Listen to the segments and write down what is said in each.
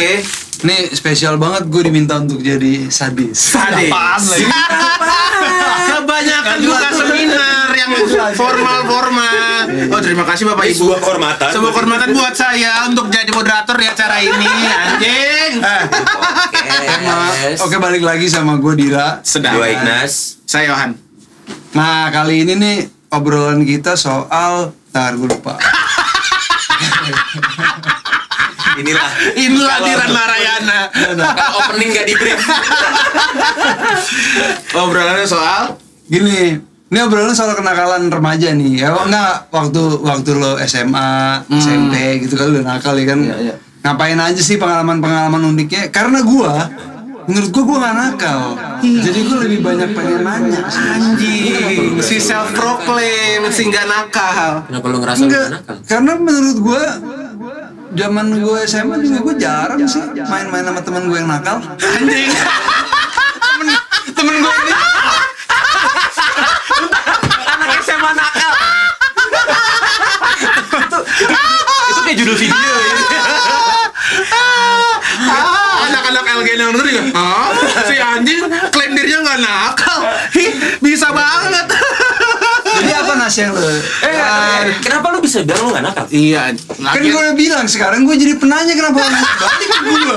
Oke. Ini spesial banget gue diminta untuk jadi sadis. Sadis. Apaan lagi? Kebanyakan juga seminar yang formal-formal. Oh terima kasih Bapak Ibu. sebuah kehormatan. Sebuah kehormatan buat saya untuk jadi moderator di acara ini, anjing. Oke. Oke balik lagi sama gue Dira. Sedap. Dua Ignas. Saya Yohan. Nah kali ini nih obrolan kita soal Ntar gue lupa. Inilah. Inilah Diran Narayana. Kalau opening gak di brief. Obrolannya soal Gini, ini obrolan soal kenakalan remaja nih. Ya enggak waktu waktu lo SMA, SMP gitu kan udah nakal ya kan. Iya, iya. Ngapain aja sih pengalaman-pengalaman uniknya? Karena gua menurut gua gua nggak nakal. Jadi gua lebih banyak pengen nanya. anjing si self proclaim si nggak nakal. Kenapa lu ngerasa Enggak, lu nakal? karena menurut gua zaman gua SMA juga gua jarang sih main-main sama teman gua yang nakal. Anjing. temen temen gue ini Anak SMA nakal. itu kayak judul video ya. Ah, anak-anak LG yang denger juga ah si anjing klaim dirinya nggak nakal Hi, bisa banget Apa nas yang lo? Eh, kenapa lu bisa bilang lu gak nakal? iya kan gua udah bilang sekarang gua jadi penanya kenapa lo balik ke gua?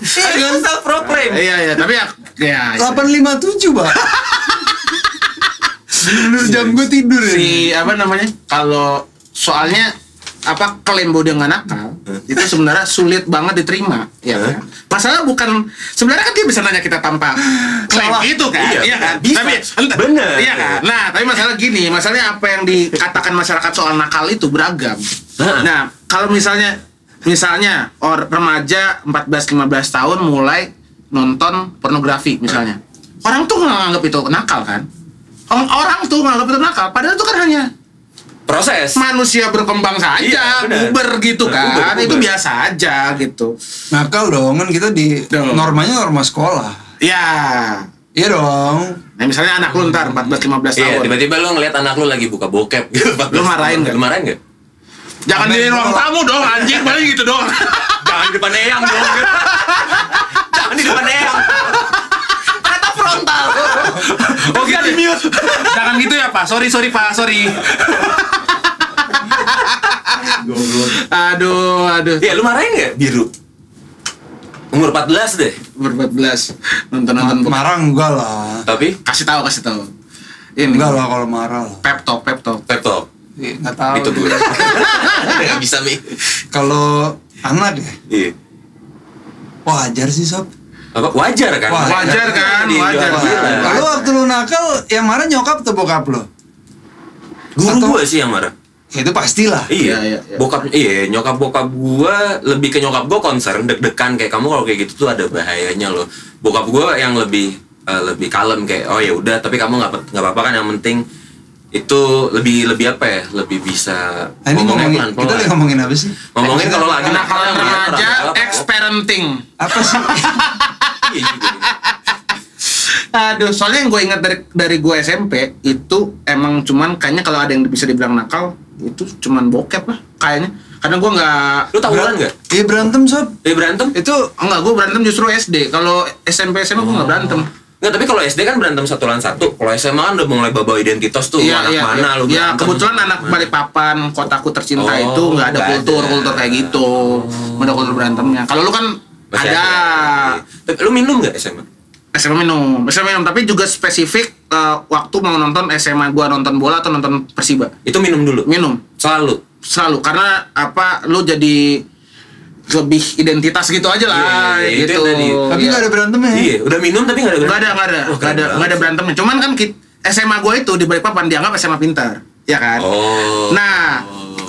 Dengan self proclaim. iya iya tapi ya ya 857, Pak. Bener jam gue tidur ya. si apa namanya kalau soalnya apa klaim bahwa dia nggak nakal itu sebenarnya sulit banget diterima ya kan? masalah bukan sebenarnya kan dia bisa nanya kita tanpa klaim Salah. itu kan Iya, iya kan bisa. tapi Bener. iya kan nah tapi masalah gini masalahnya apa yang dikatakan masyarakat soal nakal itu beragam Nah. kalau misalnya misalnya or remaja 14-15 tahun mulai nonton pornografi misalnya orang tuh nganggap itu nakal kan orang, orang tuh nganggap itu nakal padahal itu kan hanya Proses. manusia berkembang saja, Iya, puber gitu kan, Puber, puber. itu biasa aja gitu. Nakal dong, kan kita di Dong. normanya norma sekolah. Ya, Iya dong. nah misalnya anak lu ntar 14-15 Iya, tahun, tiba-tiba lu ngeliat anak lu lagi buka bokep gitu. Lu marahin nggak? Lu marahin gak? jangan di ruang tamu dong, anjing paling gitu doang. Jangan di depan Eyang dong. Jangan di depan Eyang. Frontal. oh gitu. di mute. jangan gitu ya pak, sorry sorry pak, sorry. aduh, aduh. Iya, lu marahin gak? Biru. Umur 14 deh. Umur 14 nonton Ma- nonton. marah enggak lah. Tapi Kasih tahu, kasih tahu. Ini Enggak lah kalau marah pep talk, pep talk. pep talk. Iya, Nggak tahu. Itu gue. Gak bisa, Mi. Kalau anak ya, Iya. wajar sih sob. Apa wajar kan? Wajar Wajar kan, Di- wajar. gila. Kalau waktu lu nakal, yang marah nyokap atau bokap lo? Guru Atau- gue sih yang marah. Ya itu pastilah. Iya, Iya, iya, iya. bokap iya nyokap bokap gua lebih ke nyokap gua concern deg-degan kayak kamu kalau kayak gitu tuh ada bahayanya loh. Bokap gua yang lebih eh, lebih kalem kayak oh ya udah tapi kamu nggak nggak apa-apa kan yang penting itu lebih lebih apa ya lebih bisa Nah, ini ngomongin, kita pelan-pelan. lagi ngomongin apa sih? ngomongin kalau lagi Kenakalan nakal yang remaja, apa- ex parenting. Apa sih? Iya juga. Aduh, soalnya yang gue ingat dari dari gue SMP itu emang cuman kayaknya kalau ada yang bisa dibilang nakal itu cuman bokep lah kayaknya. Karena gue nggak Lu tawuran nggak? Iya berantem sob. Eh berantem? Itu enggak gue berantem justru SD. Kalau SMP SMA gue nggak berantem. Nggak, tapi kalau SD kan berantem satu lawan satu. Kalau SMA kan udah mulai bawa identitas tuh. Iya, anak iya, mana iya. lu Ya, berantem. kebetulan anak. Balikpapan, kotaku tercinta Oh, itu nggak ada nggak kultur ada. kultur kayak gitu. Nggak ada kultur berantemnya. Kalau lu kan Masih ada. Tapi lu minum nggak SMA? SMA minum, SMA minum, tapi juga spesifik eh, waktu mau nonton SMA gua nonton bola atau nonton Persiba. Itu minum dulu. Minum Selalu. selalu karena apa lu jadi lebih identitas gitu aja lah Iya, iya, iya, itu gitu. tapi Iya. nggak ada berantemnya. Iya, udah minum tapi nggak ada Nggak ada, nggak ada, nggak keren ada, nggak ada berantemnya. Cuman kan kit- SMA gua itu di Balikpapan dianggap SMA pintar, ya kan? Oh. Nah,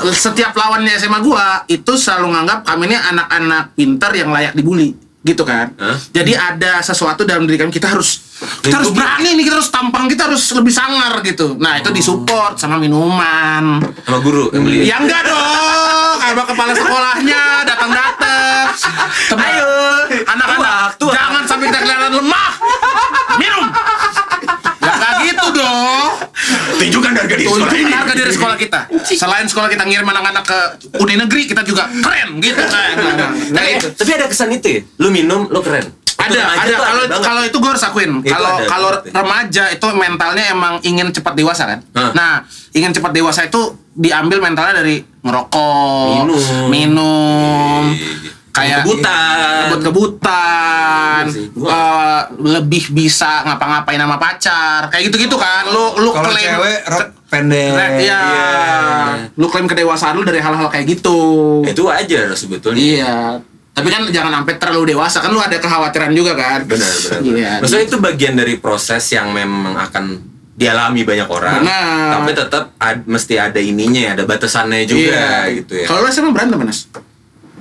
setiap lawannya SMA gua itu selalu nganggap kami ini anak-anak pintar yang layak dibully, gitu kan? Hah? Jadi ada sesuatu dalam diri kami kita harus kita harus berani nih, kita harus tampang, kita harus lebih sangar gitu. Nah, itu disupport sama minuman. sama guru yang beli. Ya enggak dong, sama kepala sekolahnya datang-datang. Ayo, anak-anak, jangan sampai kita kelihatan lemah. Minum. Tunjukkan dari harga diri sekolah Tunjukkan ini. harga diri sekolah kita. Selain sekolah kita ngirim anak-anak ke uni negeri, kita juga keren gitu. Nah, nah, nah. Nah, Tapi, itu. tapi ada kesan itu ya. Lu minum, lu keren. Ada, remaja ada. Kalau kalau itu gue harus akuin. Kalau kalau remaja itu mentalnya emang ingin cepat dewasa kan. Hah. Nah, ingin cepat dewasa itu diambil mentalnya dari ngerokok, Minum. minum, Iya. Kayak Kebut-kebutan. kebut-kebutan, Iya gua- eh, lebih bisa ngapa-ngapain sama pacar, kayak gitu-gitu kan. Lu lu Kalau klaim cewek rok pendek. Iya. Iya. Lu klaim kedewasaan lu dari hal-hal kayak gitu. Itu wajar sebetulnya. Iya. Tapi kan jangan sampai terlalu dewasa kan lu ada kekhawatiran juga kan. Benar, benar. Iya. Maksudnya itu bagian dari proses yang memang akan dialami banyak orang. Benar. Tapi tetap ad- mesti ada ininya ya, ada batasannya juga Iya. gitu ya. Kalau lu SMA berantem Mas?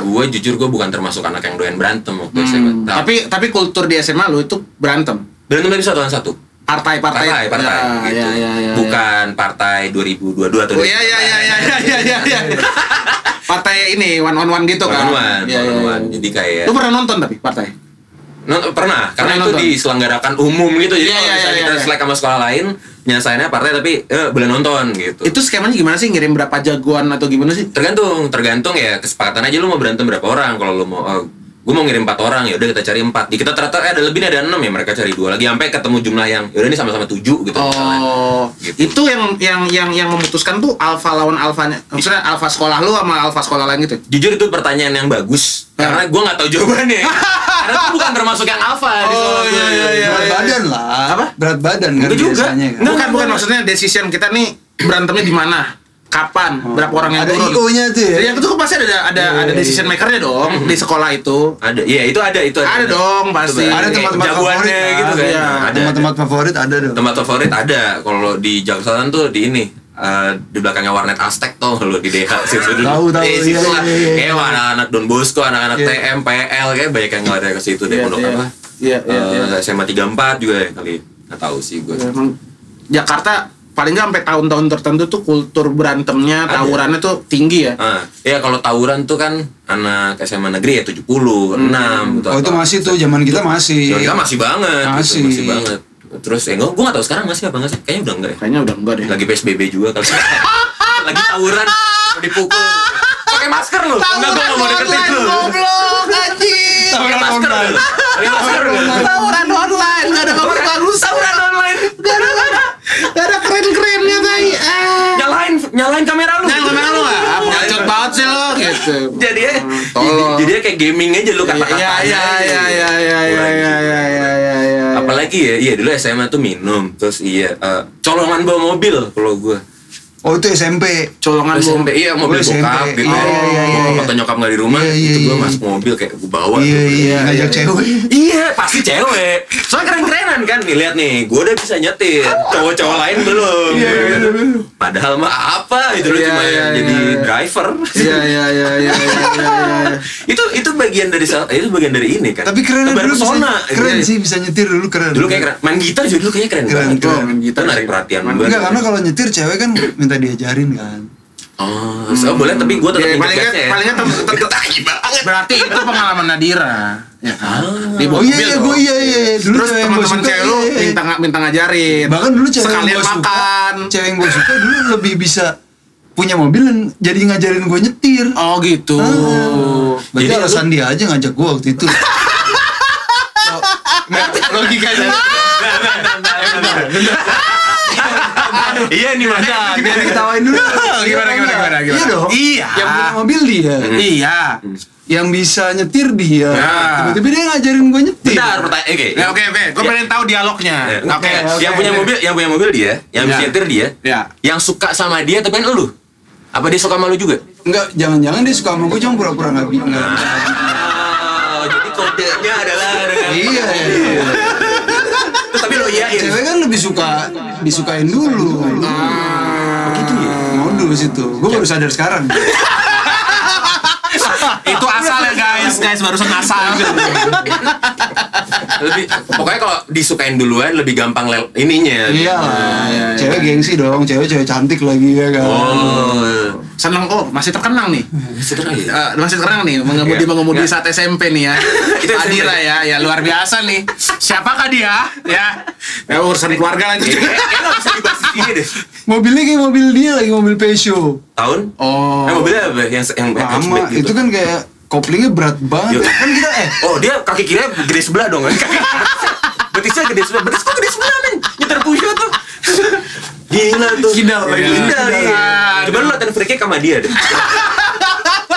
Gue jujur gue bukan termasuk anak yang doyan berantem waktu Hmm, SMA. tapi tapi kultur di SMA lu itu berantem. berantem tapi satu lawan satu. Partai-partai. Partai, partai, Ya, gitu. ya, ya, ya, bukan partai 2022 atau Oh iya iya iya iya iya iya iya. Partai ini one on one gitu kan. One-on-one, Iya, iya, one-on-one. iya. Jadi kayak Lu pernah nonton tapi partai? Pernah, karena Pernah itu nonton? diselenggarakan umum gitu. Jadi Iya, kalau iya, misalnya iya, kita iya. selek sama sekolah lain, nyelesainnya partai tapi eh, boleh nonton gitu. Itu skemanya gimana sih? Ngirim berapa jagoan atau gimana sih? tergantung, tergantung ya kesepakatan aja lu mau berantem berapa orang. Kalau lu mau oh, gue mau ngirim empat orang ya udah kita cari empat. Di kita ternyata eh, ada lebih nih, ada enam ya mereka cari dua lagi sampai ketemu jumlah yang ya udah ini sama-sama tujuh gitu misalnya. Oh, Gitu. itu yang yang yang yang memutuskan tuh alfa lawan alfanya. Maksudnya alfa sekolah lu sama alfa sekolah lain gitu. Jujur itu pertanyaan yang bagus Ya. karena gue nggak tahu jawabannya. karena itu bukan termasuk yang alfa di Oh, sekolah gue. iya, iya, iya. Berat badan lah. Apa? Berat badan kan Enggak juga. biasanya kan. Enggak. bukan bukan maksudnya decision kita nih berantemnya di mana, kapan, berapa orang yang Ada turun. Tuh ya. Jadi yang itu kan pasti ada ada Iya, ada iya, decision iya. makernya dong di sekolah itu. Ada, iya itu ada itu Ada dong, pasti. Ada tempat-tempat favorit gitu kan. kan. Iya. Ada. Tempat-tempat favorit ada dong. tempat favorit ada kalau di Jakarta tuh di ini eh, di belakangnya warnet Aztec tuh lo di DH situ dulu Tahu, tahu, Eh, iya, situ lah. iya, iya, kayak iya. anak-anak Don Bosco anak-anak Iya. TM PL kayak banyak yang ngelari ke situ deh Iya, pondok iya. apa Iya, iya, Eh, iya. SMA 34 juga ya kali nggak tahu sih gue Emang Jakarta paling nggak sampai tahun-tahun tertentu tuh kultur berantemnya, Ada. tawurannya tuh tinggi ya. Ah, ya kalau tawuran tuh kan anak SMA negeri ya 70, 6 gitu. Oh itu masih tuh zaman kita masih. Ya, kita masih banget, gitu, Masih. masih banget. Terus ya gue gue gak tahu sekarang masih apa nggak sih? Kayaknya udah enggak ya. Kayaknya udah enggak deh. Lagi PSBB juga kali. Lagi tawuran, mau dipukul. Pakai masker lu. Enggak gue gak mau deketin lu. Goblok anjing. Pakai masker lu. Pakai masker lu. Tawuran online, enggak ada bagus-bagus. Tawuran online. Enggak ada enggak ada keren-kerennya tai. Ah. Nyalain, nyalain kamera lu. Jangan kamera lu enggak? Nyacot banget sih lo gitu. Jadi ya, Tolong. jadi kayak gaming aja lu kata-kata. Iya iya iya iya iya iya iya iya iya iya. Apalagi ya, iya dulu SMA tuh minum, terus iya eh, colongan bawa mobil kalau gue. Oh itu SMP. colongan. SMP iya mobil Oh, SMP. bokap gitu. Iya, iya, iya, iya. kata nyokap nggak di rumah, Iya, iya, itu gue iya. masuk mobil kayak gue bawa. Iya tuh. iya ngajak iya. cewek. Iya, pasti cewek. Soalnya keren-kerenan kan. Nih lihat nih, gue udah bisa nyetir. Cowok-cowok lain belum. Iya, iya, iya. Padahal mah apa itu Iya, cuma iya, jadi iya, iya. driver. Iya iya iya iya iya iya. itu itu bagian dari itu bagian dari ini kan. Tapi keren dulu bisa, pesona. keren Iya. sih bisa nyetir dulu keren. Dulu kayak keren. Main gitar juga dulu kayaknya keren, Keren, banget. keren. Oh, main gitar Itu narik sih. perhatian. Enggak karena kalau nyetir cewek kan minta diajarin kan. Oh, so boleh tapi gue tetap Ya, ingat paling nggak gasnya ya. paling nggak tem- tem- Tai banget. berarti itu pengalaman Nadira. Ya kan? Di Oh mobil iya iya gue iya iya dulu Terus yang teman-teman cewek lu iya, iya. minta minta ngajarin. Bahkan dulu cewek yang sekalian gue suka, makan. cewek yang gue suka dulu lebih bisa punya mobil dan jadi ngajarin gue nyetir. Oh gitu. Ah. Berarti Jadi alasan dia aja ngajak gue waktu itu. Logikanya. Iya nih mana? Biar diketawain dulu. Gimana, gimana, gimana, gimana? Iya dong. Iya. Yang punya mobil dia. Iya. Yang bisa nyetir dia. Nah. Tiba-tiba dia ngajarin gue nyetir. Bentar, pertanyaan. Oke. Oke oke, gue Ya. pengen tahu dialognya. Ya, Oke. Yang punya mobil, yang punya mobil dia, yang Ya. bisa nyetir dia, Ya. yang suka sama dia tapi kan lu. Apa dia suka sama lu juga? Enggak, jangan-jangan dia suka sama gue cuma pura-pura nggak bisa. Oh, jadi kodenya adalah Iya, iya. Terus tapi lo iyain. Cewek kan lebih suka disukain dulu. Begitu ya. Modus itu. Gue baru sadar sekarang. Itu asal ya guys, guys barusan asal. lebih pokoknya kalau disukain duluan lebih gampang lel ininya. Iya lah. Cewek gengsi dong, cewek-cewek cantik lagi ya kan. Oh. Seneng oh masih terkenang nih. Sekarang ya. Eh, masih terkenang nih mengemudi mengemudi Iya. saat SMP nih ya. Adira ya, ya luar biasa nih. Siapakah dia? Ya, ya urusan keluarga lanjut. Kayak kayak nggak bisa dibahas di sini deh. Mobilnya kayak mobil dia lagi mobil Peugeot. Tahun? Oh. Eh, mobilnya apa? Yang yang Lama, gitu. itu kan kayak koplingnya berat banget. Yuk. Kan kita eh Oh dia kaki kirinya gede sebelah dong Betisnya gede sebelah Betis kok gede sebelah men Nyetir Peugeot tuh Gila tuh lagi. Kidal iya. Kidal. Coba lu latihan free kick sama dia deh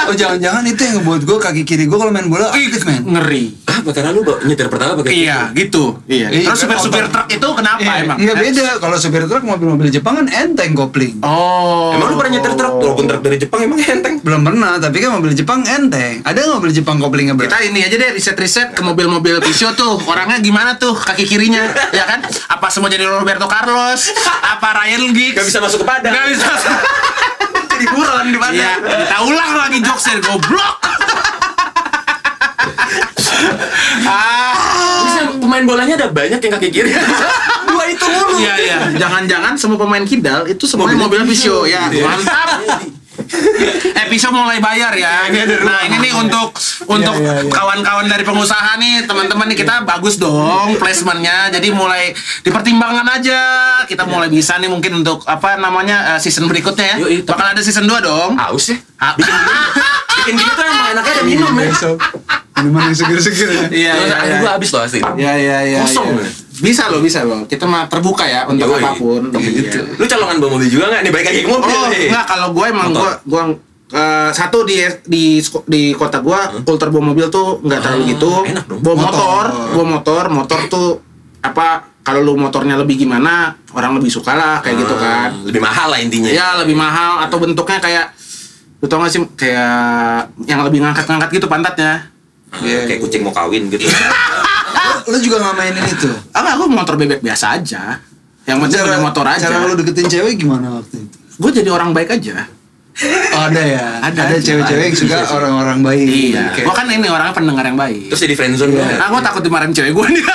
oh jangan-jangan itu yang ngebuat gue kaki kiri gue kalau main bola aktif men. Ngeri. Ah karena lu bawa- nyetir pertama pakai Iya, gitu. Iya. Iya, Terus supir-supir otak. truk itu kenapa Eh, emang? Nggak beda. Kalau supir truk mobil-mobil Jepang kan enteng kopling. Oh. Emang lu pernah nyetir truk? Walaupun truk dari Jepang emang enteng Belum pernah, tapi kan mobil Jepang enteng. Ada nggak mobil Jepang koplingnya berat? Kita ini aja deh riset-riset ke mobil-mobil Pisio tuh orangnya gimana tuh kaki kirinya ya kan apa semua jadi Roberto Carlos apa Ryan Giggs Gak bisa masuk ke padang Nggak bisa Jadi buron di padang Iya, kita ulang lagi jokesnya goblok. ah, yang pemain bolanya ada banyak yang kaki kiri Dua itu mulu iya iya. Jangan-jangan semua pemain kidal itu semuanya Mobilnya mobil Pisio. ya. Iya. Mantap. Pisio mulai bayar ya. Nah ini nih untuk untuk iya, iya. kawan-kawan dari pengusaha nih teman-teman nih kita bagus dong placementnya. Jadi mulai dipertimbangkan aja. Kita mulai bisa nih mungkin untuk apa namanya eh, season berikutnya ya. Yoi, Bakal ada season 2 dong. Aus ya Ah. Bikin Bikin gitu tuh emang enaknya ada minum ya. Minuman yang seger-seger ya. Iya Terus air gua habis loh asli Ya ya ya. Kosong, ya. ya? Bisa loh, bisa loh. Kita mah terbuka ya untuk Yoi. apa pun. Gitu. Iya. Lu colongan bawa mobil juga nggak? Nih balik lagi ke mobil Oh, nih. enggak kalau gue emang gue gua eh, satu di di di kota gue kultur bawa mobil tuh nggak terlalu Ah, gitu. enak dong. Bawa motor, Motor. bawa motor, motor tuh apa kalau lu motornya lebih gimana orang lebih suka lah kayak gitu kan. Ah, Lebih mahal lah intinya. Ya lebih mahal atau bentuknya kayak lu tau gak sih kayak yang lebih ngangkat-ngangkat gitu pantatnya. Ah, kayak kucing mau kawin gitu. Lu, lu juga nggak mainin itu? Ah enggak, gue motor bebek biasa aja. Yang penting punya motor aja. Cara lu deketin cewek gimana waktu itu? Gue jadi orang baik aja. Oh, ada ya. Ada, Ada, cewek-cewek yang suka orang-orang baik. Iya. Kayak- Gue kan ini orangnya pendengar yang baik. Terus jadi friendzone Iya. yeah. Nah, gue takut dimarahin cewek gue nih.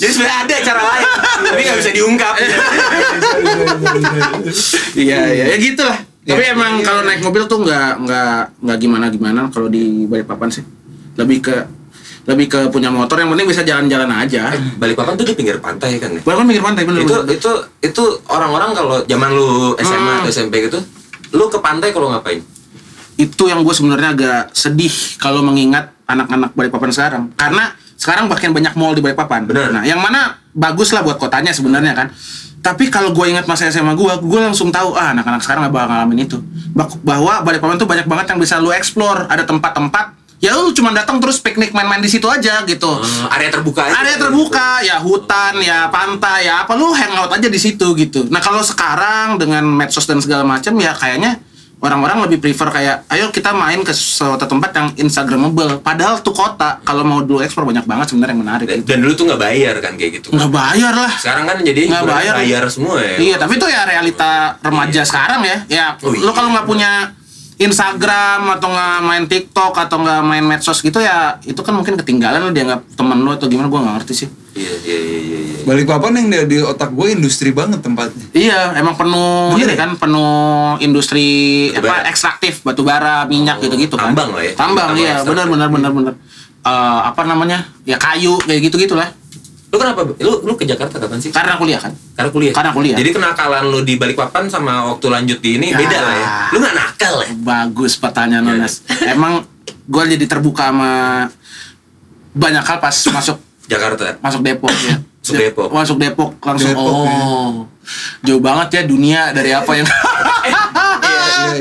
Jadi sebenarnya ada cara lain, tapi nggak bisa diungkap. Iya, iya, ya gitu lah. Iya. Tapi emang kalau naik mobil tuh nggak nggak nggak gimana gimana kalau di Balikpapan sih. Lebih ke lebih ke punya motor yang penting bisa jalan-jalan aja. Balikpapan tuh di pinggir pantai kan ya? Balikpapan pinggir pantai bener itu bener. itu itu orang-orang kalau zaman lu SMA Hmm. atau SMP gitu, lu ke pantai kalau ngapain? Itu yang gue sebenarnya agak sedih kalau mengingat anak-anak Balikpapan sekarang. Karena sekarang bahkan banyak mall di Balikpapan. Bener. Nah, yang mana bagus lah buat kotanya sebenarnya kan. Tapi kalau gue ingat masa SMA gue, gue langsung tahu ah anak-anak sekarang gak bakal ngalamin itu. Bahwa Balikpapan tuh banyak banget yang bisa lu explore. Ada tempat-tempat ya lu cuma datang terus piknik main-main di situ aja gitu. Eh, area terbuka aja. area terbuka ya hutan ya pantai ya apa lu hangout aja di situ gitu nah kalau sekarang dengan medsos dan segala macam ya kayaknya orang-orang lebih prefer kayak ayo kita main ke suatu tempat yang instagramable padahal tuh kota kalau mau dulu ekspor banyak banget sebenarnya yang menarik Dan, dan dulu tuh nggak bayar kan kayak gitu. nggak bayar lah Sekarang kan jadi Nggak bayar. bayar semua ya. Iya, tapi itu ya realita remaja sekarang ya. Ya, Oh, lo iya. kalau nggak punya Instagram atau nggak main TikTok atau nggak main medsos gitu ya, itu kan mungkin ketinggalan lo dianggap temen lo atau gimana gua nggak ngerti sih. Iya iya iya iya. iya. Balikpapan yang di, di otak gue industri banget tempatnya. Iya, emang penuh ini ya? kan penuh industri Batu bara. apa ekstraktif batu bara, minyak Oh, gitu-gitu kan. tambang lah ya. Tambang, Tambang iya, benar benar benar benar. Eh, apa namanya? Ya kayu kayak gitu-gitu lah. Lu kenapa? Lu lu ke Jakarta kapan sih? Karena kuliah kan. Karena kuliah. Karena kuliah. Jadi kenakalan lu di Balikpapan sama waktu lanjut di ini Ya. beda lah ya. Lu nggak nakal ya? Bagus pertanyaan Iya. Nonas. Emang gue jadi terbuka sama banyak hal pas masuk Jakarta. masuk Depok ya. Masuk Depok. Masuk Depok langsung Depok, oh. ya. Jauh banget ya dunia dari apa yang.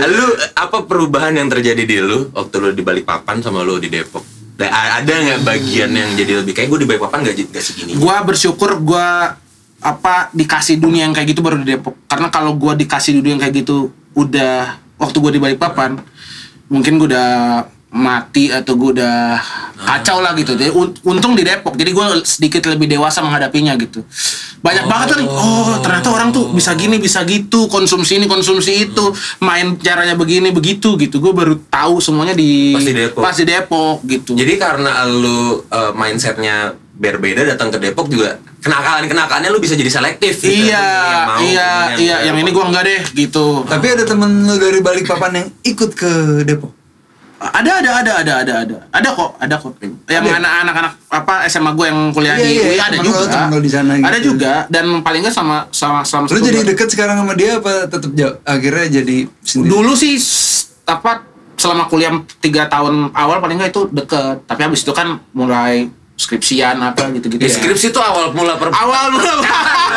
Lu apa perubahan yang terjadi di lu waktu lu di Balikpapan sama lu di Depok? Da- Ada nggak bagian yang jadi lebih kayak gue di Balikpapan gak, gak segini? gua bersyukur gua apa dikasih dunia yang kayak gitu baru di Depok. Karena kalau gua dikasih dunia yang kayak gitu udah waktu gua di Balikpapan, mungkin gua udah mati atau gue udah kacau lah gitu. Jadi un- untung di Depok. Jadi gue sedikit lebih dewasa menghadapinya gitu. Banyak banget kan. Oh ternyata orang tuh bisa gini bisa gitu. Konsumsi ini konsumsi itu. Main caranya begini begitu gitu. Gue baru tahu semuanya di Pas di Depok. pas di Depok gitu. Jadi karena lu uh, mindsetnya berbeda datang ke Depok juga kenakalan kenakalannya lu bisa jadi selektif. gitu. iya Yang mau, iya yang iya. Yang ini gue enggak deh gitu. Tapi ada temen lu dari Balikpapan yang ikut ke Depok. Ada ada ada ada ada ada ada kok ada kok yang Ada? anak anak apa SMA gue yang kuliah Iya, di iya, UI ada temen juga lo, di sana ada gitu. juga dan paling nggak sama sama sama Lu jadi deket sekarang sama dia apa tetap jauh? Akhirnya jadi sendiri. dulu sih apa selama kuliah tiga tahun awal paling nggak itu deket tapi habis itu kan mulai skripsian apa gitu gitu Ya, skripsi itu awal mula per awal mula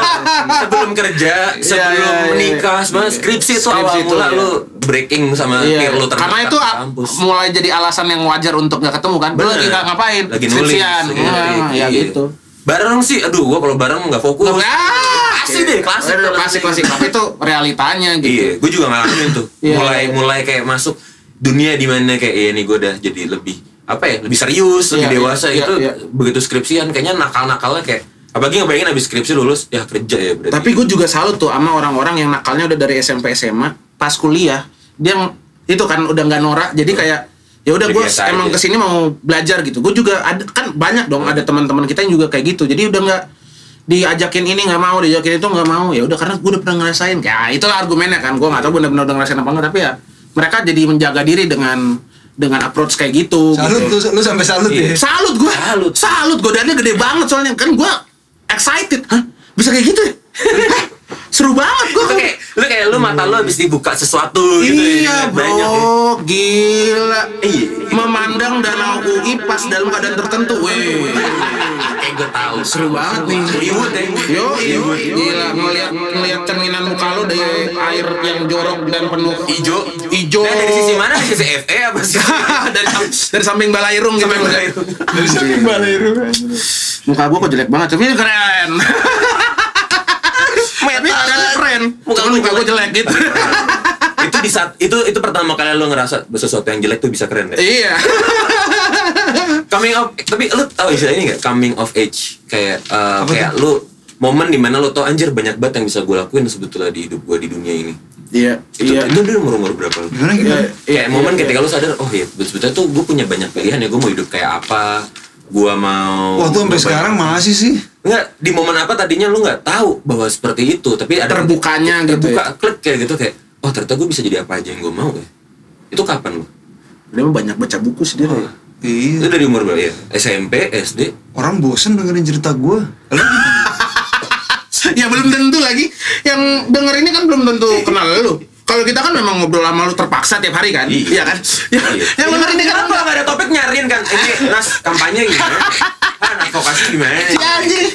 sebelum kerja, sebelum iya, iya. menikah, sebenarnya skripsi itu awal itu, mula iya. lu breaking sama Iya, peer lu terdekat karena itu kampus. mulai jadi alasan yang wajar untuk nggak ketemu kan. Lu Bener. lagi nggak ngapain? Lagi nulis. Skripsian. Iya, Wah, iya. ya gitu. Bareng sih, aduh gua kalau bareng nggak fokus. Ah, Klasik deh, klasik. Bener, klasik klasik. Tapi itu realitanya gitu. Iya, gue juga ngalamin tuh. Mulai mulai kayak masuk dunia di mana kayak nih gue udah jadi lebih apa ya, lebih serius, lebih Iya, dewasa iya, itu iya. begitu skripsian kayaknya nakal-nakalnya kayak apalagi ngebayangin habis skripsi lulus ya kerja ya berarti. Tapi gue juga salut tuh sama orang-orang yang nakalnya udah dari SMP SMA pas kuliah dia itu kan udah nggak norak jadi kayak ya udah gue emang aja. ke sini mau belajar gitu gue juga ada kan banyak dong ada teman-teman kita yang juga kayak gitu jadi udah nggak diajakin ini nggak mau diajakin itu nggak mau ya udah karena gue udah pernah ngerasain ya itulah argumennya kan gue nggak tahu benar-benar udah ngerasain apa enggak tapi ya mereka jadi menjaga diri dengan dengan approach kayak gitu Salut gitu. lu, lu sampai salut Iya. ya. Salut gue. Salut. Salut. Godaannya gede banget soalnya kan gue excited. Hah? Bisa kayak gitu ya? Seru banget gue. Kayak lu kayak lu mata lu habis dibuka sesuatu gitu Iya ya, bro, banyak ya. gila. Iya. Memandang danau UI pas dalam keadaan tertentu, weh. Kayak gue tahu. Seru banget nih. Ribut ya. Yo, yo, gila ngeliat ngeliat cerminan muka lu dari air yang jorok dan penuh Ijo. Ijo. Nah, dari sisi mana? Dari sisi FE apa sih? dari, dari samping balairung gitu. Balairung. Dari samping Balairu. Muka gua kok jelek banget, tapi keren. Muka Cuman lu muka gua jelek. jelek gitu. itu di saat itu itu pertama kali lu ngerasa sesuatu yang jelek tuh bisa keren deh. iya. coming of tapi lu tahu istilah ini gak coming of age kayak uh, Apa kayak lu momen di mana lu tau anjir banyak banget yang bisa gue lakuin sebetulnya di hidup gue di dunia ini Iya. itu Iya. itu dia umur umur berapa lu? Gimana gimana? kayak Iya, momen iya, ketika lu sadar oh iya sebetulnya tuh gue punya banyak pilihan ya gue mau hidup kayak apa gue mau Wah tuh sampai sekarang masih sih. Enggak, di momen apa tadinya lu nggak tahu bahwa seperti itu, tapi ada Terbukanya gitu terbuka, ya. klik kayak gitu kayak, oh ternyata gue bisa jadi apa aja yang gue mau ya. Itu kapan lu? Dia banyak baca buku sih dia. Oh. ya. Iya. Itu dari umur berapa ya? SMP, SD? Orang bosen dengerin cerita gua. Lu ya belum tentu lagi. Yang denger ini kan belum tentu kenal lu. Kalau kita kan memang ngobrol sama lu terpaksa tiap hari kan? Iya. Iya kan? Ya, Iya. Yang denger ini kan kenapa nggak ada topik nyariin kan? Ini Nas kampanye gimana? Ah, advokasi gimana? Ya anjing.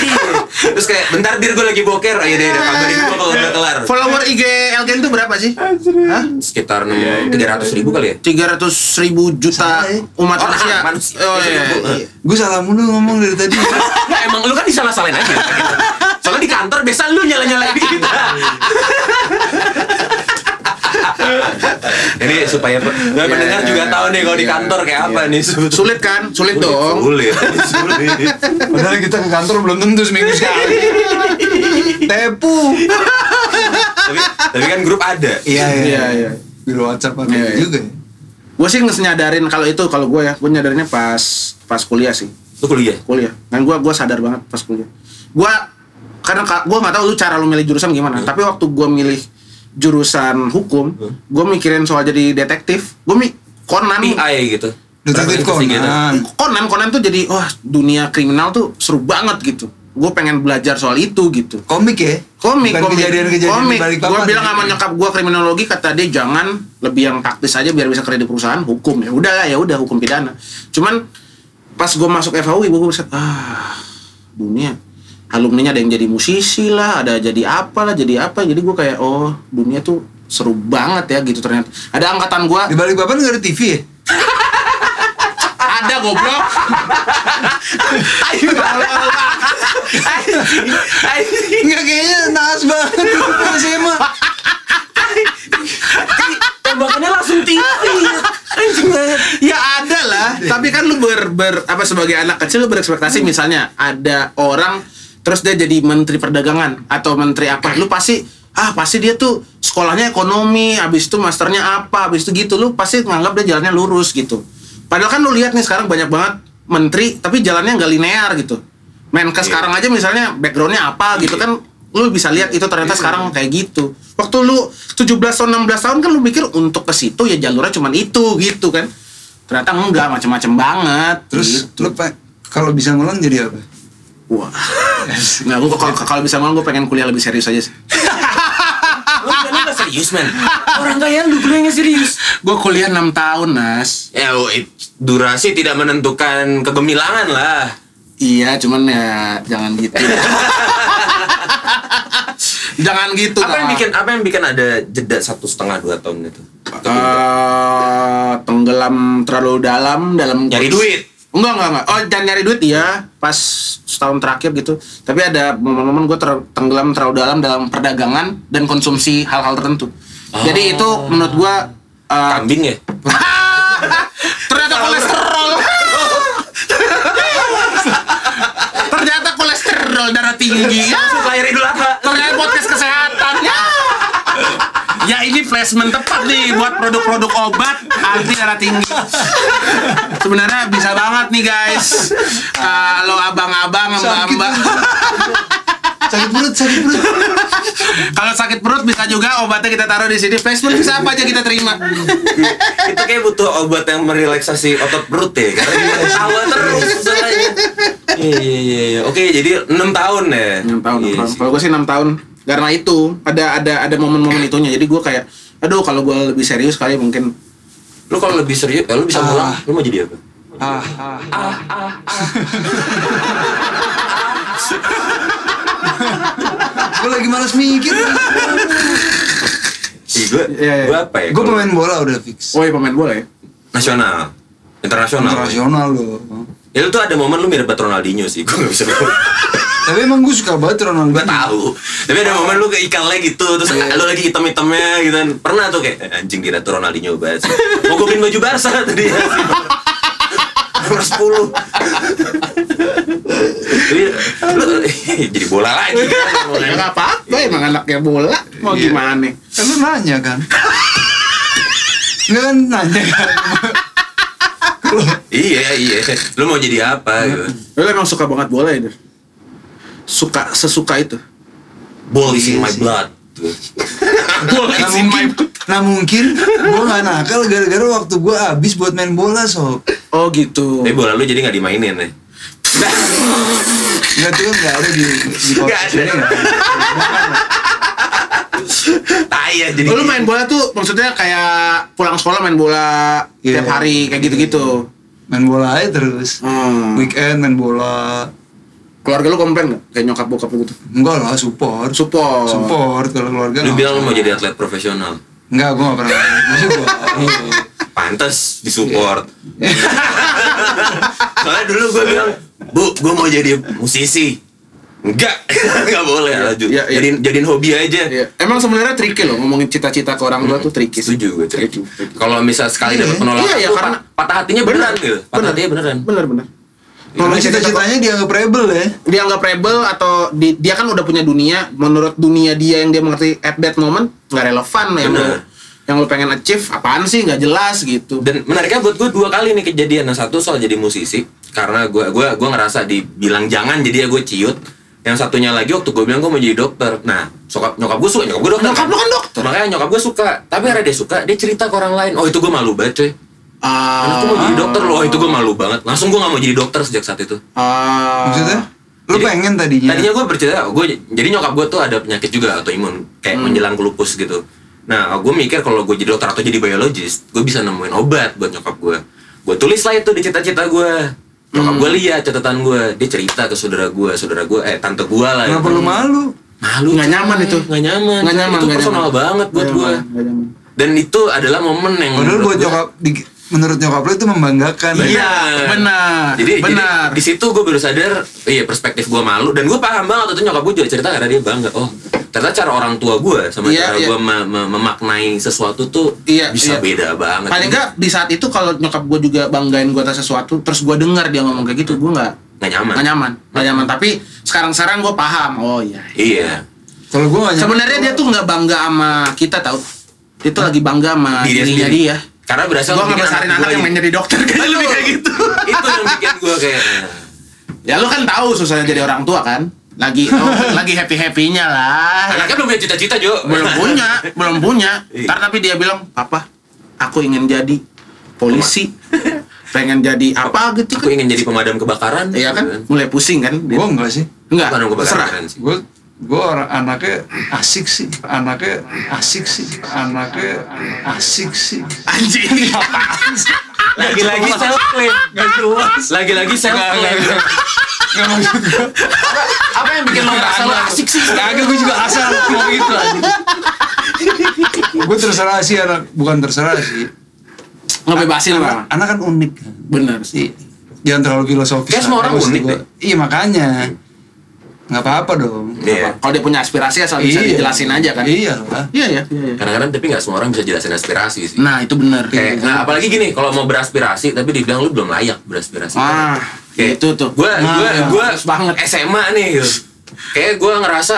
Iya. Terus kayak bentar dir gue lagi boker, iya deh, udah kabarin gue kalau udah kelar. Follower IG Elgen itu berapa sih? Hah? Sekitar tiga ratus ribu kali ya? 300 ribu juta Salah ya. umat Orang, manusia. manusia. Oh iya. iya. Gue salah mulu ngomong dari tadi. Nggak, emang lu kan disalah-salahin aja. Soalnya di kantor biasa lu nyala-nyalain kita. Ini supaya supaya pendengar juga tahu nih kalau di kantor kayak apa nih sebetulnya. Sulit kan? Sulit dong. Sulit. Sulit. Padahal kita ke kantor belum tentu seminggu sekali. Tepu. tapi tapi kan grup ada. Iya Iya, iya. Di WhatsApp ada Iya, iya. juga. ya. Gue sih nyadarin kalau itu kalau gue ya, gue nyadarinnya pas pas kuliah sih. Lu kuliah. kuliah dan gua gua sadar banget pas kuliah gua karena ka- gua nggak tahu lu cara lu milih jurusan gimana tapi waktu gua milih jurusan hukum gua mikirin soal jadi detektif. Gua mi Conan. PI gitu. Detektif Berapa investigate? Conan. Conan Conan tuh jadi wah dunia kriminal tuh seru banget gitu. Gue pengen belajar soal itu gitu. Komik ya? komik Bukan komik. kejadian-kejadian komik. di balik gue bilang sama nyokap gue kriminologi kata dia jangan lebih yang taktis aja biar bisa kerja di perusahaan hukum. Ya udah lah ya udah hukum pidana. Cuman pas gue masuk FHUI gue bisa ah dunia alumninya ada yang jadi musisi lah ada jadi apa lah jadi apa jadi gue kayak oh dunia tuh seru banget ya gitu ternyata ada angkatan gue Di balik papan nggak ada TV ya? ada goblok Ayo. Enggak kayaknya naas banget itu SMA. Tembakannya langsung TV. Anjing banget. ber apa sebagai anak kecil lu berekspektasi misalnya ada orang terus dia jadi menteri perdagangan atau menteri apa? Lu pasti ah pasti dia tuh sekolahnya ekonomi habis itu masternya apa habis itu gitu. Lu pasti nganggap dia jalannya lurus gitu. Padahal kan lu lihat nih sekarang banyak banget menteri tapi jalannya nggak linear gitu. Menkes sekarang aja misalnya backgroundnya apa gitu kan lu bisa lihat itu ternyata sekarang kayak gitu. Waktu lu 17 tahun 16 tahun kan lu mikir untuk ke situ ya jalurnya cuma itu gitu kan. Ternyata enggak macam-macam banget Terus gitu. lu kalau bisa ngulang jadi apa? Wah nggak gua kalau kalau bisa ngomong gue pengen kuliah lebih serius aja sih Lu serius men? Orang kaya lu kuliahnya serius. gue kuliah 6 tahun nas Ya, oh, it- durasi tidak menentukan kegemilangan lah. iya cuman ya jangan gitu jangan gitu Apa yang Kak. bikin apa yang bikin ada jeda satu setengah dua tahun itu? Eh, tenggelam terlalu dalam dalam Nyari duit. Enggak, enggak, enggak. Oh, jangan nyari duit iya, pas setahun terakhir gitu. Tapi ada momen-momen gue tenggelam terlalu dalam dalam perdagangan dan konsumsi hal-hal tertentu. Jadi itu menurut gua eh, Kambing ya? ternyata kolesterol. ternyata kolesterol darah tinggi. Ya, Lahir Idul Adha. ternyata podcast kesehatan. Ya. Ini placement tepat nih buat produk-produk obat anti darah tinggi. Sebenarnya bisa banget nih guys. Kalau abang-abang, mbak-mbak. Sakit perut, sakit perut. Kalau sakit perut bisa juga obatnya kita taruh di sini. Placement bisa apa aja kita terima. itu kayak butuh obat yang merelaksasi otot perut ya karena dia ketawa terus soalnya. Iya iya iya iya. Oke, jadi 6 tahun ya. 6 tahun. Iya Kalau- gue sih 6 tahun. Karena itu ada ada ada momen-momen itunya. Jadi gue kayak aduh kalau gue lebih serius kali mungkin Lu kalau lebih serius, eh, lu bisa Ah. ngulang, lu mau jadi apa? Ah, ah. Gue lagi malas mikir. Ih, gue, Iya, iya. gue apa ya? Gue pemain bola udah fix. oh iya pemain bola ya. nasional, internasional. Internasional loh. Ya lu tuh ada momen lu mirip banget Ronaldinho sih, gue gak bisa. Tapi emang gue suka banget Ronaldo. gue tahu. Tapi ada momen lu kayak ikan lagi gitu, terus Iya. lu lagi hitam-hitamnya gitu kan. Pernah tuh kayak "Eh, anjing kira tuh Ronaldinho banget sih. Mau gue beliin baju Barca tadi. Nomor 10. Jadi, lu jadi bola lagi kan. Ya nggak apa-apa emang anaknya bola. Mau Iya. gimana? Kan lu nanya kan? Enggak kan nanya kan? Iya, iya. Lu mau jadi apa gitu. Lu emang suka banget bola ya? Der? Suka sesuka itu. Ball is in Iya my blood. Bola Nah mungkin, nah mungkin gue gak nakal gara-gara waktu gue habis buat main bola sob Oh gitu. Tapi bola lu jadi gak dimainin ya. Enggak tuh kan gak ada di di podcast ada. Ini nggak ada. Tai ya jadi. Lu main bola tuh maksudnya kayak pulang sekolah main bola Iya. tiap hari kayak gitu-gitu. Main bola aja terus Hmm. Weekend main bola Keluarga lu komplain nggak? Kayak nyokap bokap lu gitu. Enggak lah support Support. Support kalau keluarga Lu bilang lu mau jadi atlet profesional. Enggak gue gak pernah Masih gue Pantes disupport. Soalnya dulu gue bilang, Bu, gue mau jadi musisi. Enggak, enggak boleh lanjut. Iya, iya. Jadiin, jadiin hobi aja. Iya. Emang sebenarnya tricky loh ngomongin cita-cita ke orang tua tuh tricky. Setuju gue. Tricky. Kalau misal sekali Iya. dapat penolakan, Iya, iya, tuh karena- pat- patah hatinya beneran gitu. Patah hatinya beneran. Bener bener. Kalau cita-citanya dianggap rebel ya dia anggap rebel atau di- dia kan udah punya dunia menurut dunia dia yang dia mengerti at that moment nggak relevan lu Bener. yang lu pengen achieve apaan sih nggak jelas gitu Dan menariknya buat gue dua kali nih kejadian. Yang satu soal jadi musisi, karena gue gua gua ngerasa dibilang jangan jadi ya gue ciut. Yang satunya lagi waktu gue bilang gue mau jadi dokter. Nah, sokap nyokap gue suka, nyokap gue dokter. Nyokap lu kan dokter. Makanya nyokap gue suka. Tapi karena dia suka, dia cerita ke orang lain. Oh itu gue malu banget coy. ah Anakku mau jadi dokter loh, oh, itu gue malu banget. Langsung gue gak mau jadi dokter sejak saat itu. ah Maksudnya? Lu Jadi- pengen tadinya Tadinya gue bercerita, gue jadi nyokap gue tuh ada penyakit juga autoimun, kayak Hmm. menjelang lupus gitu. Nah, gue mikir kalau gue jadi dokter atau jadi biologis, gue bisa nemuin obat buat nyokap gue. Gue tulis lah itu di cita-cita gue. Nyokap Hmm. gue lihat catatan gue, dia cerita ke saudara gue, saudara gue, eh tante gue lah. Kenapa lu malu? Malu. Nggak coy. nyaman itu. Nggak nyaman. Nggak nyaman, Itu nggak personal nyaman. banget buat gue. Dan itu adalah momen yang Padahal menurut buat gua- nyokap di- Menurut nyokap lu itu membanggakan ya? Iya, benar, Jadi, benar. jadi di situ gue baru sadar, iya perspektif gue malu dan gue paham banget itu nyokap gue juga cerita karena dia bangga. Oh, ternyata cara orang tua gue sama Iya, cara iya. gue me- me- memaknai sesuatu tuh Iya, bisa iya. beda banget. paling nggak di saat itu kalau nyokap gue juga banggain gue atas sesuatu terus gue dengar dia ngomong kayak gitu gue nggak nggak nyaman. nggak nyaman nggak nyaman tapi sekarang sekarang gue paham oh iya Iya. Kalau gue nggak sebenarnya dia tuh nggak bangga sama kita tau dia tuh lagi bangga sama Diri dirinya sendiri. dia Karena berasa gue nggak besarin anak anak yang main jadi dokter kayaknya lebih kayak gitu itu yang bikin gue kayak ya lu kan tahu susahnya jadi orang tua kan lagi oh, lagi happy happynya lah anaknya belum punya cita-cita Jo. Belum punya belum punya. Iya. Ntar tapi dia bilang papa aku ingin jadi polisi. Pengen jadi apa gitu aku kan? ingin jadi pemadam kebakaran Iya kan? mulai pusing kan? Dia. Gue enggak sih. enggak? Pemadam kebakaran sih. Gue gue orang anaknya asik sih. Anaknya asik sih. Anaknya asik sih. anjing. Lagi-lagi self claim lagi-lagi self claim maksud gue. apa yang bikin lo ngerasa lo asik sih Kagak gue juga asal ngomong gitu aja. gue terserah sih anak, bukan terserah sih. ngebebasin lah Anak, anak kan unik. bener sih Jangan terlalu filosofis. Kayak semua lah, orang unik gua. deh. Iya makanya. Nggak apa-apa dong. Iya. kalau dia punya aspirasi asal bisa Iya. dijelasin aja kan Iya lah. iya iya. kadang-kadang tapi nggak semua orang bisa jelasin aspirasi sih nah itu bener kayak nah, apalagi gini kalau mau beraspirasi tapi dibilang lu belum layak beraspirasi ah Kayak itu tuh gue Nah, gue iya. gue banget. SMA nih gitu. kayak gue ngerasa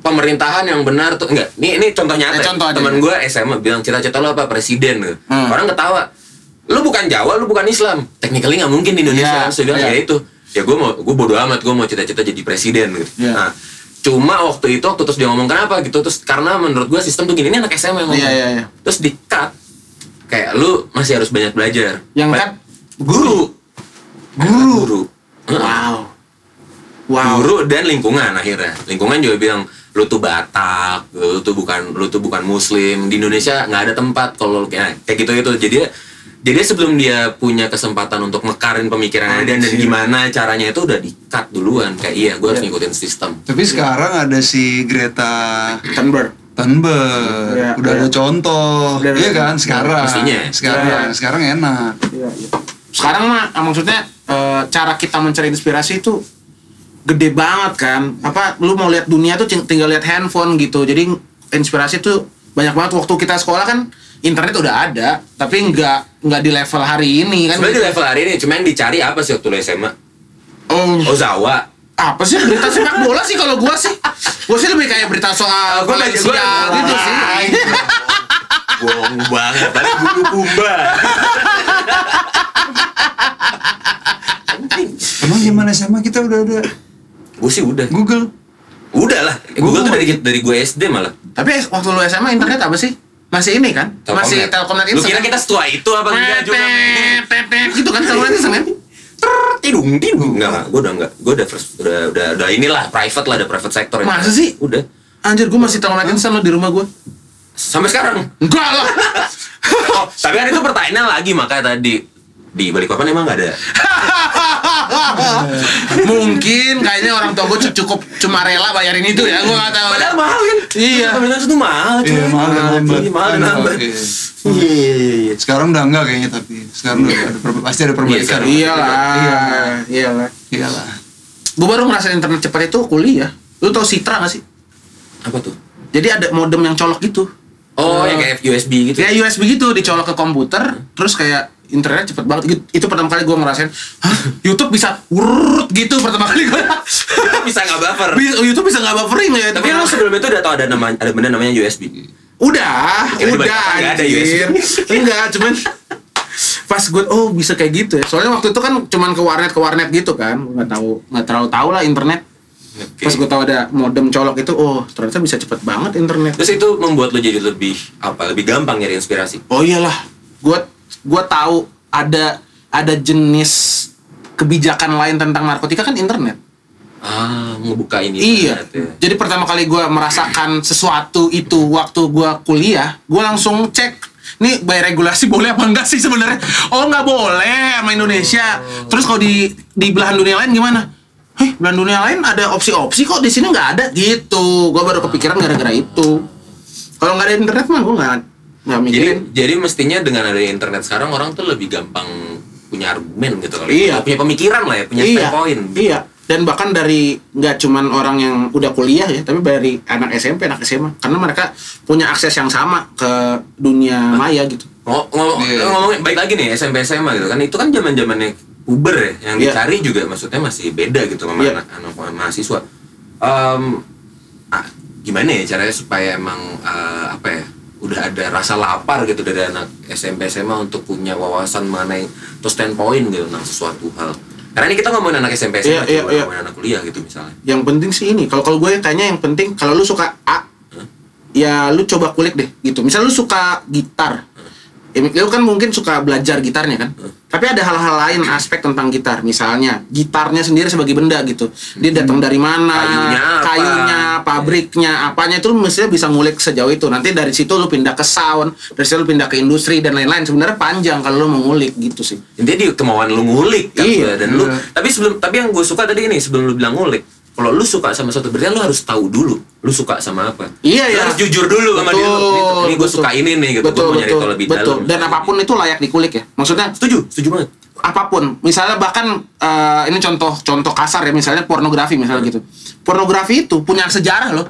pemerintahan yang benar tuh enggak ini ini contoh nyata Eh, ya. contoh teman gue SMA bilang cita-cita lo apa presiden gitu. Hmm. orang ketawa lu bukan Jawa lu bukan Islam technically nggak mungkin di Indonesia dia bilang iya. ya itu ya gue mau gue bodo amat gue mau cita-cita jadi presiden gitu Iya. nah cuma waktu itu waktu terus dia ngomong kenapa gitu terus karena menurut gue sistem tuh gini ini anak SMA yang ngomong Iya, iya, iya. terus di cut kayak lu masih harus banyak belajar Yang cut? guru guru. Guru. Wow. Wow. Guru dan lingkungan akhirnya. Lingkungan juga bilang lu tuh Batak lu tuh bukan lu tuh bukan Muslim. Di Indonesia nggak ada tempat. Kalau kayak kayak gitu itu jadi jadi sebelum dia punya kesempatan untuk mekarin pemikirannya dan dan gimana caranya itu udah di cut duluan. Kayak iya gue harus Iya. ngikutin sistem. Tapi sekarang ada si Greta Thunberg. Thunberg. Iya, Udah iya. ada contoh. Udah ada- Iya kan? sekarang. Mestinya. Sekarang. Iya. sekarang enak. sekarang mah ah, maksudnya eh, cara kita mencari inspirasi itu gede banget kan? Apa lu mau lihat dunia tuh tinggal lihat handphone gitu. Jadi inspirasi tuh banyak banget. Waktu kita sekolah kan internet udah ada tapi nggak nggak di level hari ini kan? Sebenarnya di level hari ini cuman dicari apa sih waktu lu SMA oh. Ozawa. Apa sih berita sepak bola sih kalau gua sih? Gua sih lebih kayak berita soal Gua Valencia gitu sih bohong banget tadi bulu kumba Emang zaman SMA kita udah ada gue sih udah Google. udah lah Google tuh Gua- dari dari gue SD malah tapi waktu lu SMA internet apa sih masih ini kan masih Telkomnet Lu Instant kira kan? kita setua itu apa enggak juga? Gitu kan Telkomnet Instant kan Tidung, tidung. Enggak, enggak. Gue udah enggak. Gue udah first, udah, udah, udah inilah private lah, ada private sector. Masa sih? Udah. Anjir gue masih Telkomnet Instant lo di rumah gue Sampai sekarang. Enggak lah Oh, tapi kan itu pertanyaan lagi makanya tadi di Balikpapan emang nggak ada. Mungkin kayaknya orang tua gue cukup cuma rela bayarin itu ya Gue gak tahu Padahal mahal kan? Iya. Komunitas itu mahal. Iya, cuy. mahal dan lambat. Iya, mahal dan lambat. Iya. Iya, iya, iya. Sekarang udah enggak kayaknya tapi sekarang udah ada pasti ada perbaikan. Iyalah Iya. Iyalah Iyalah. Gue baru ngerasain internet cepat itu kuliah Lu tau Citra gak sih? Apa tuh? Jadi ada modem yang colok gitu Oh, yang kayak USB gitu. Kayak USB gitu dicolok ke komputer Terus kayak internet cepet banget Gitu- Itu pertama kali gue ngerasain Hah? Youtube bisa wurut gitu pertama kali gue bisa nggak buffer. Youtube bisa nggak buffering ya Tapi lu sebelum itu udah tau ada nama ada benda namanya USB. Udah, Kira udah nggak ada anjir. Enggak, cuman pas gue oh bisa kayak gitu ya. Soalnya waktu itu kan cuman ke warnet ke warnet gitu kan. Nggak tahu nggak terlalu tahu lah internet. Oke. Pas gue tahu ada modem colok itu, oh ternyata bisa cepet banget internet. Terus itu membuat lo jadi lebih apa? Lebih gampang nyari inspirasi. Oh iyalah, gue gue tahu ada ada jenis kebijakan lain tentang narkotika kan internet. Ah, ngebuka ini. Iya. ya. Jadi pertama kali gue merasakan sesuatu itu waktu gue kuliah, gue langsung cek. Nih by regulasi boleh apa enggak sih sebenarnya? Oh nggak boleh sama Indonesia. Terus kalau di di belahan dunia lain gimana? Heh, belahan dunia lain ada opsi-opsi kok di sini nggak ada gitu. Gue baru kepikiran gara-gara itu. Kalau nggak ada internet mah gue nggak nggak Jadi mikirin. jadi mestinya dengan ada internet sekarang orang tuh lebih gampang punya argumen gitu kalau Iya. punya pemikiran lah ya, punya iya, standpoint. iya. dan bahkan dari nggak cuman orang yang udah kuliah ya tapi dari anak SMP anak SMA karena mereka punya akses yang sama ke dunia maya gitu Ngom- ngomong, Iya. ngomongin baik lagi nih SMP SMA gitu kan itu kan zaman zamannya Uber ya yang Iya. dicari juga maksudnya masih beda gitu sama Iya. anak anak mahasiswa. Em, ah, gimana ya caranya supaya emang eh, apa ya udah ada rasa lapar gitu dari anak SMP SMA untuk punya wawasan mengenai atau standpoint gitu tentang sesuatu hal. Karena ini kita ngomongin anak SMP SMA, cuma iya. ngomongin anak kuliah gitu misalnya. yang penting sih ini kalau kalau gue kayaknya yang penting kalau lu suka A ya lu coba kulik deh gitu misal lu suka gitar ya, lu kan mungkin suka belajar gitarnya kan? Tapi ada hal-hal lain aspek tentang gitar. Misalnya gitarnya sendiri sebagai benda gitu. Dia datang dari mana Kayunya apa? kayunya pabriknya apanya itu mestinya bisa ngulik sejauh itu. Nanti dari situ lu pindah ke sound dari situ lu pindah ke industri dan lain-lain. Sebenarnya panjang kalau lu mau ngulik gitu sih. Intinya di kemauan lu ngulik kan Iya, dan lu iya. tapi sebelum tapi yang gue suka tadi ini sebelum lu bilang ngulik kalau lu suka sama sesuatu berarti lu harus tahu dulu lu suka sama apa. Iya, Lu iya. harus jujur dulu sama diri lu Ini- ini gue betul. suka ini nih gitu. Betul, gue mau nyari betul, tahu lebih betul. dalam. Dan apa pun itu layak dikulik ya. Maksudnya setuju setuju banget. apa pun. Misalnya bahkan eh, ini contoh contoh kasar ya. Misalnya pornografi misalnya gitu. Pornografi itu punya sejarah loh.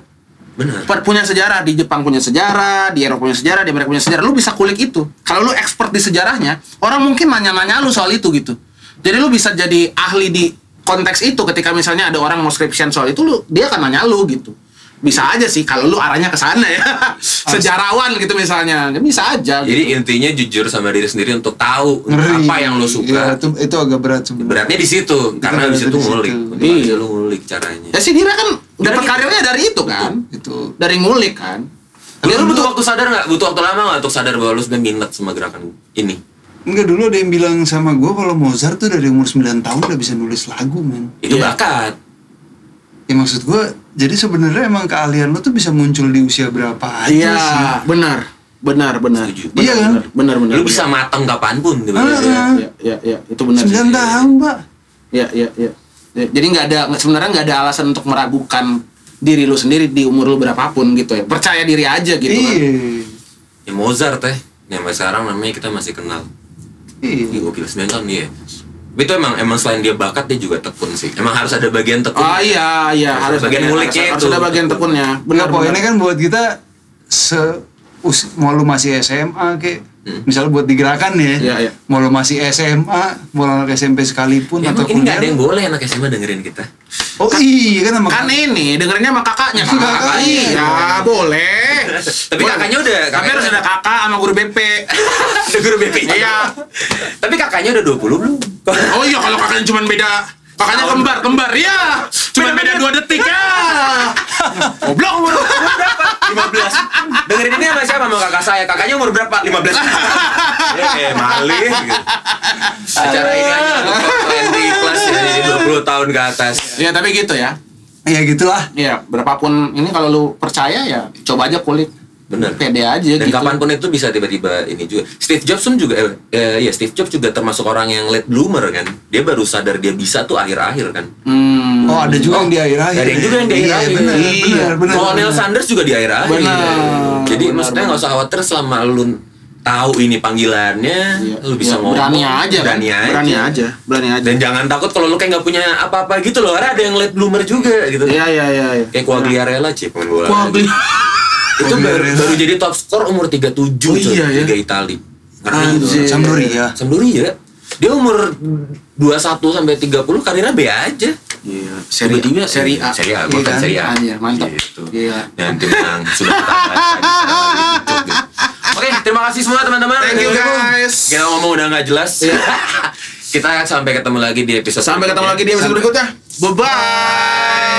Benar. Punya sejarah. Di Jepang punya sejarah di Eropa punya sejarah di Amerika punya sejarah. Lu bisa kulik itu. Kalau lu expert di sejarahnya orang mungkin nanya-nanya lu soal itu gitu. Jadi lu bisa jadi ahli di konteks itu ketika misalnya ada orang mau skripsian soal itu lu dia akan nanya lu gitu bisa aja sih kalau lu arahnya ke sana ya sejarawan gitu misalnya Ya bisa aja gitu. jadi intinya jujur sama diri sendiri untuk tahu Ngeri. apa yang lu suka itu, itu agak berat sebenarnya. beratnya di situ karena beratnya habis itu di situ. ngulik Iya. lu ngulik caranya ya si Dira kan dapat karirnya dari itu kan Itu. dari ngulik kan Lu, lu butuh waktu sadar nggak? Butuh waktu lama nggak untuk sadar bahwa lu sebenarnya minat sama gerakan ini? Enggak dulu ada yang bilang sama gue kalau Mozart tuh dari umur 9 tahun udah bisa nulis lagu men. Itu Iya. bakat. Ya maksud gue, jadi sebenarnya emang keahlian lo tuh bisa muncul di usia berapa aja iya sih. benar benar benar Setuju. Iya kan? benar benar Lu bisa matang kapan pun gitu. Ah, ya, ya, ya, ya, itu benar 9 sih. tahun, Pak. ya ya ya Ya, jadi nggak ada sebenarnya nggak ada alasan untuk meragukan diri lu sendiri di umur lu berapapun gitu ya percaya diri aja gitu kan Iya. Ya Mozart teh. Yang sampai sekarang namanya kita masih kenal. Ih, Iya. gokil 9 tahun dia. Itu emang emang selain dia bakat dia juga tekun sih. Emang harus ada bagian tekun. oh iya iya Harus harus bagian nguliknya harus, itu. harus ada bagian tekunnya Benar benar poinnya kan buat kita se us, mau lu masih SMA kayak misalnya buat digerakkan ya, Iya, iya. mau lu masih SMA, mau lu anak SMP sekalipun Ya, atau ini nggak ada yang boleh anak SMA dengerin kita. Oh iya kan sama kan ini dengerinnya sama kakaknya kan Kakak, iya iya. boleh Tapi kakaknya udah tapi harus ada kakak sama guru BP ada guru BP. Iya. Tapi kakaknya udah 20 belum? oh iya kalau kakaknya cuma beda kakaknya Tahun. kembar kembar ya cuma beda dua detik ya goblok umur berapa? 15. Dengerin ini sama siapa? Sama kakak saya. Kakaknya umur berapa? 15. ya, eh, malih gitu. Acara ini hanya untuk 20 plus ya, jadi 20 tahun ke atas. ya tapi gitu ya Ya gitulah. Iya, berapapun ini kalau lu percaya ya coba aja kulik. Bener. Pede aja Dan gitu. kapan pun itu bisa tiba-tiba ini juga. Steve Jobs pun juga, eh, eh, ya Steve Jobs juga termasuk orang yang late bloomer kan. Dia baru sadar dia bisa tuh akhir-akhir kan. Hmm. Oh ada juga yang di akhir-akhir. Ada yang juga yang di Iya, akhir-akhir. benar, Iya. benar, benar. Colonel benar. Sanders juga di akhir-akhir. Benar. Jadi Benar, maksudnya nggak benar. usah khawatir selama lu tahu ini panggilannya, Iya. lu bisa Ya, ngomong. berani aja kan? berani aja. Berani aja, berani aja. Dan jangan takut kalau lu kayak nggak punya apa-apa gitu loh. Karena ada yang late bloomer juga gitu. Iya, iya, iya, iya. Kayak Quagliarella sih pemain bola. Itu baru, baru jadi top skor umur 37 Oh, iya, ya? Liga Itali. Karena Anjir. itu. Sampdoria. Sampdoria. Dia umur 21 sampai 30 karirnya B aja. Iya, seri tiba seri A. Seri A, Iya bukan kan? seri A. Anjir, mantap. Gitu. Iya. Dan tim yang sudah kita gitu. Oke, terima kasih semua teman-teman. Thank you, guys. Kita ngomong udah nggak jelas. Iya. kita sampai ketemu lagi di episode Sampai ketemu lagi di episode berikutnya. Bye bye.